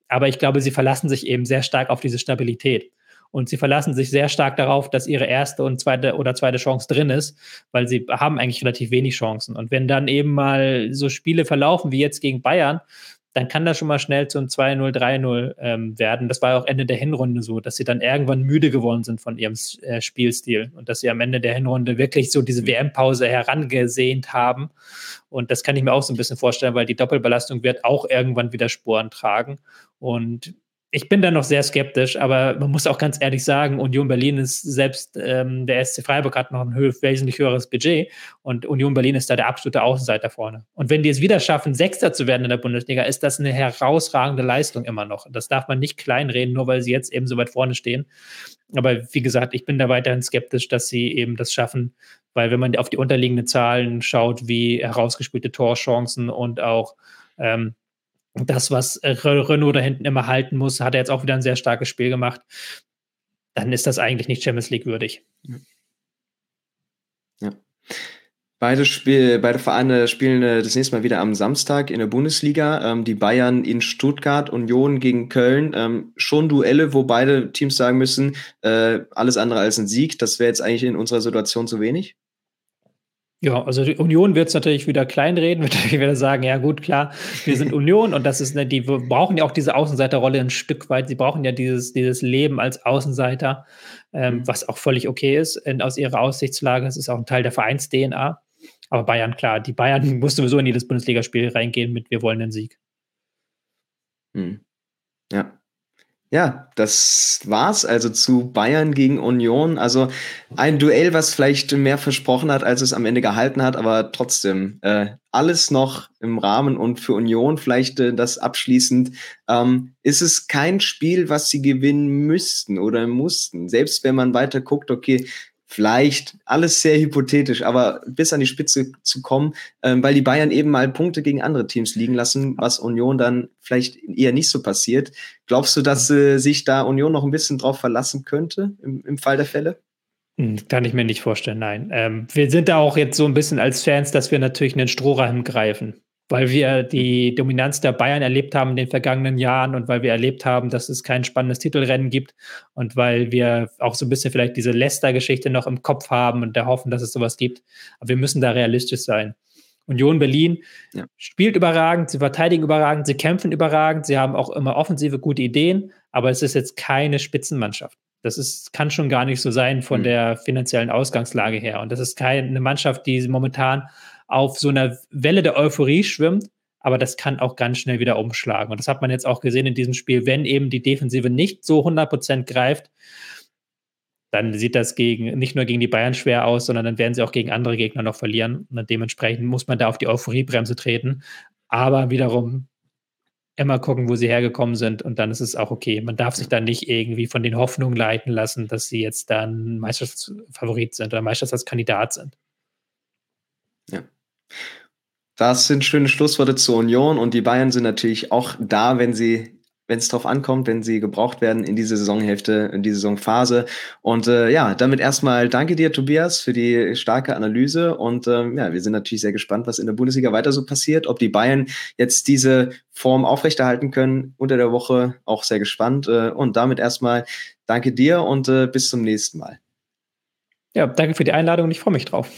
Aber ich glaube, sie verlassen sich eben sehr stark auf diese Stabilität. Und sie verlassen sich sehr stark darauf, dass ihre erste und zweite oder zweite Chance drin ist, weil sie haben eigentlich relativ wenig Chancen. Und wenn dann eben mal so Spiele verlaufen wie jetzt gegen Bayern, dann kann das schon mal schnell zu einem 2-0, 3-0 ähm, werden. Das war auch Ende der Hinrunde so, dass sie dann irgendwann müde geworden sind von ihrem äh, Spielstil und dass sie am Ende der Hinrunde wirklich so diese WM-Pause herangesehnt haben. Und das kann ich mir auch so ein bisschen vorstellen, weil die Doppelbelastung wird auch irgendwann wieder Sporen tragen. Und ich bin da noch sehr skeptisch, aber man muss auch ganz ehrlich sagen, Union Berlin ist selbst, ähm, der SC Freiburg hat noch ein höf wesentlich höheres Budget und Union Berlin ist da der absolute Außenseiter vorne. Und wenn die es wieder schaffen, Sechster zu werden in der Bundesliga, ist das eine herausragende Leistung immer noch. Das darf man nicht kleinreden, nur weil sie jetzt eben so weit vorne stehen. Aber wie gesagt, ich bin da weiterhin skeptisch, dass sie eben das schaffen, weil wenn man auf die unterliegenden Zahlen schaut, wie herausgespielte Torchancen und auch ähm, das, was Renault da hinten immer halten muss, hat er jetzt auch wieder ein sehr starkes Spiel gemacht. Dann ist das eigentlich nicht Champions League würdig. Ja. Beide, Spiel, beide Vereine spielen äh, das nächste Mal wieder am Samstag in der Bundesliga. Ähm, die Bayern in Stuttgart, Union gegen Köln. Ähm, schon Duelle, wo beide Teams sagen müssen, äh, alles andere als ein Sieg. Das wäre jetzt eigentlich in unserer Situation zu wenig. Ja, also die Union wird es natürlich wieder kleinreden, wird natürlich wieder sagen, ja gut, klar, wir sind Union und das ist, eine, die brauchen ja auch diese Außenseiterrolle ein Stück weit. Sie brauchen ja dieses, dieses Leben als Außenseiter, ähm, mhm. was auch völlig okay ist in, aus ihrer Aussichtslage. Es ist auch ein Teil der Vereins-DNA. Aber Bayern, klar, die Bayern muss sowieso in jedes Bundesligaspiel reingehen mit wir wollen den Sieg. Mhm. Ja. Ja, das war's also zu Bayern gegen Union. Also ein Duell, was vielleicht mehr versprochen hat, als es am Ende gehalten hat, aber trotzdem äh, alles noch im Rahmen und für Union vielleicht äh, das abschließend. Ähm, ist es kein Spiel, was sie gewinnen müssten oder mussten? Selbst wenn man weiter guckt, okay, vielleicht alles sehr hypothetisch, aber bis an die Spitze zu kommen, ähm, weil die Bayern eben mal Punkte gegen andere Teams liegen lassen, was Union dann vielleicht eher nicht so passiert. Glaubst du, dass äh, sich da Union noch ein bisschen drauf verlassen könnte im, im Fall der Fälle? Hm, kann ich mir nicht vorstellen, nein. Ähm, wir sind da auch jetzt so ein bisschen als Fans, dass wir natürlich einen Strohhalm greifen weil wir die Dominanz der Bayern erlebt haben in den vergangenen Jahren und weil wir erlebt haben, dass es kein spannendes Titelrennen gibt und weil wir auch so ein bisschen vielleicht diese Leicester-Geschichte noch im Kopf haben und da hoffen, dass es sowas gibt. Aber wir müssen da realistisch sein. Union Berlin ja. spielt überragend, sie verteidigen überragend, sie kämpfen überragend, sie haben auch immer offensive gute Ideen, aber es ist jetzt keine Spitzenmannschaft. Das ist, kann schon gar nicht so sein von mhm. der finanziellen Ausgangslage her. Und das ist keine Mannschaft, die momentan auf so einer Welle der Euphorie schwimmt, aber das kann auch ganz schnell wieder umschlagen. Und das hat man jetzt auch gesehen in diesem Spiel. Wenn eben die Defensive nicht so 100% greift, dann sieht das gegen, nicht nur gegen die Bayern schwer aus, sondern dann werden sie auch gegen andere Gegner noch verlieren. Und dementsprechend muss man da auf die Euphoriebremse treten. Aber wiederum, immer gucken, wo sie hergekommen sind und dann ist es auch okay. Man darf sich dann nicht irgendwie von den Hoffnungen leiten lassen, dass sie jetzt dann Meisterschaftsfavorit sind oder Meisterschaftskandidat sind. Ja. Das sind schöne Schlussworte zur Union und die Bayern sind natürlich auch da, wenn sie wenn es drauf ankommt, wenn sie gebraucht werden in diese Saisonhälfte, in diese Saisonphase. Und äh, ja, damit erstmal danke dir, Tobias, für die starke Analyse. Und ähm, ja, wir sind natürlich sehr gespannt, was in der Bundesliga weiter so passiert. Ob die Bayern jetzt diese Form aufrechterhalten können unter der Woche, auch sehr gespannt. Äh, und damit erstmal danke dir und äh, bis zum nächsten Mal. Ja, danke für die Einladung und ich freue mich drauf.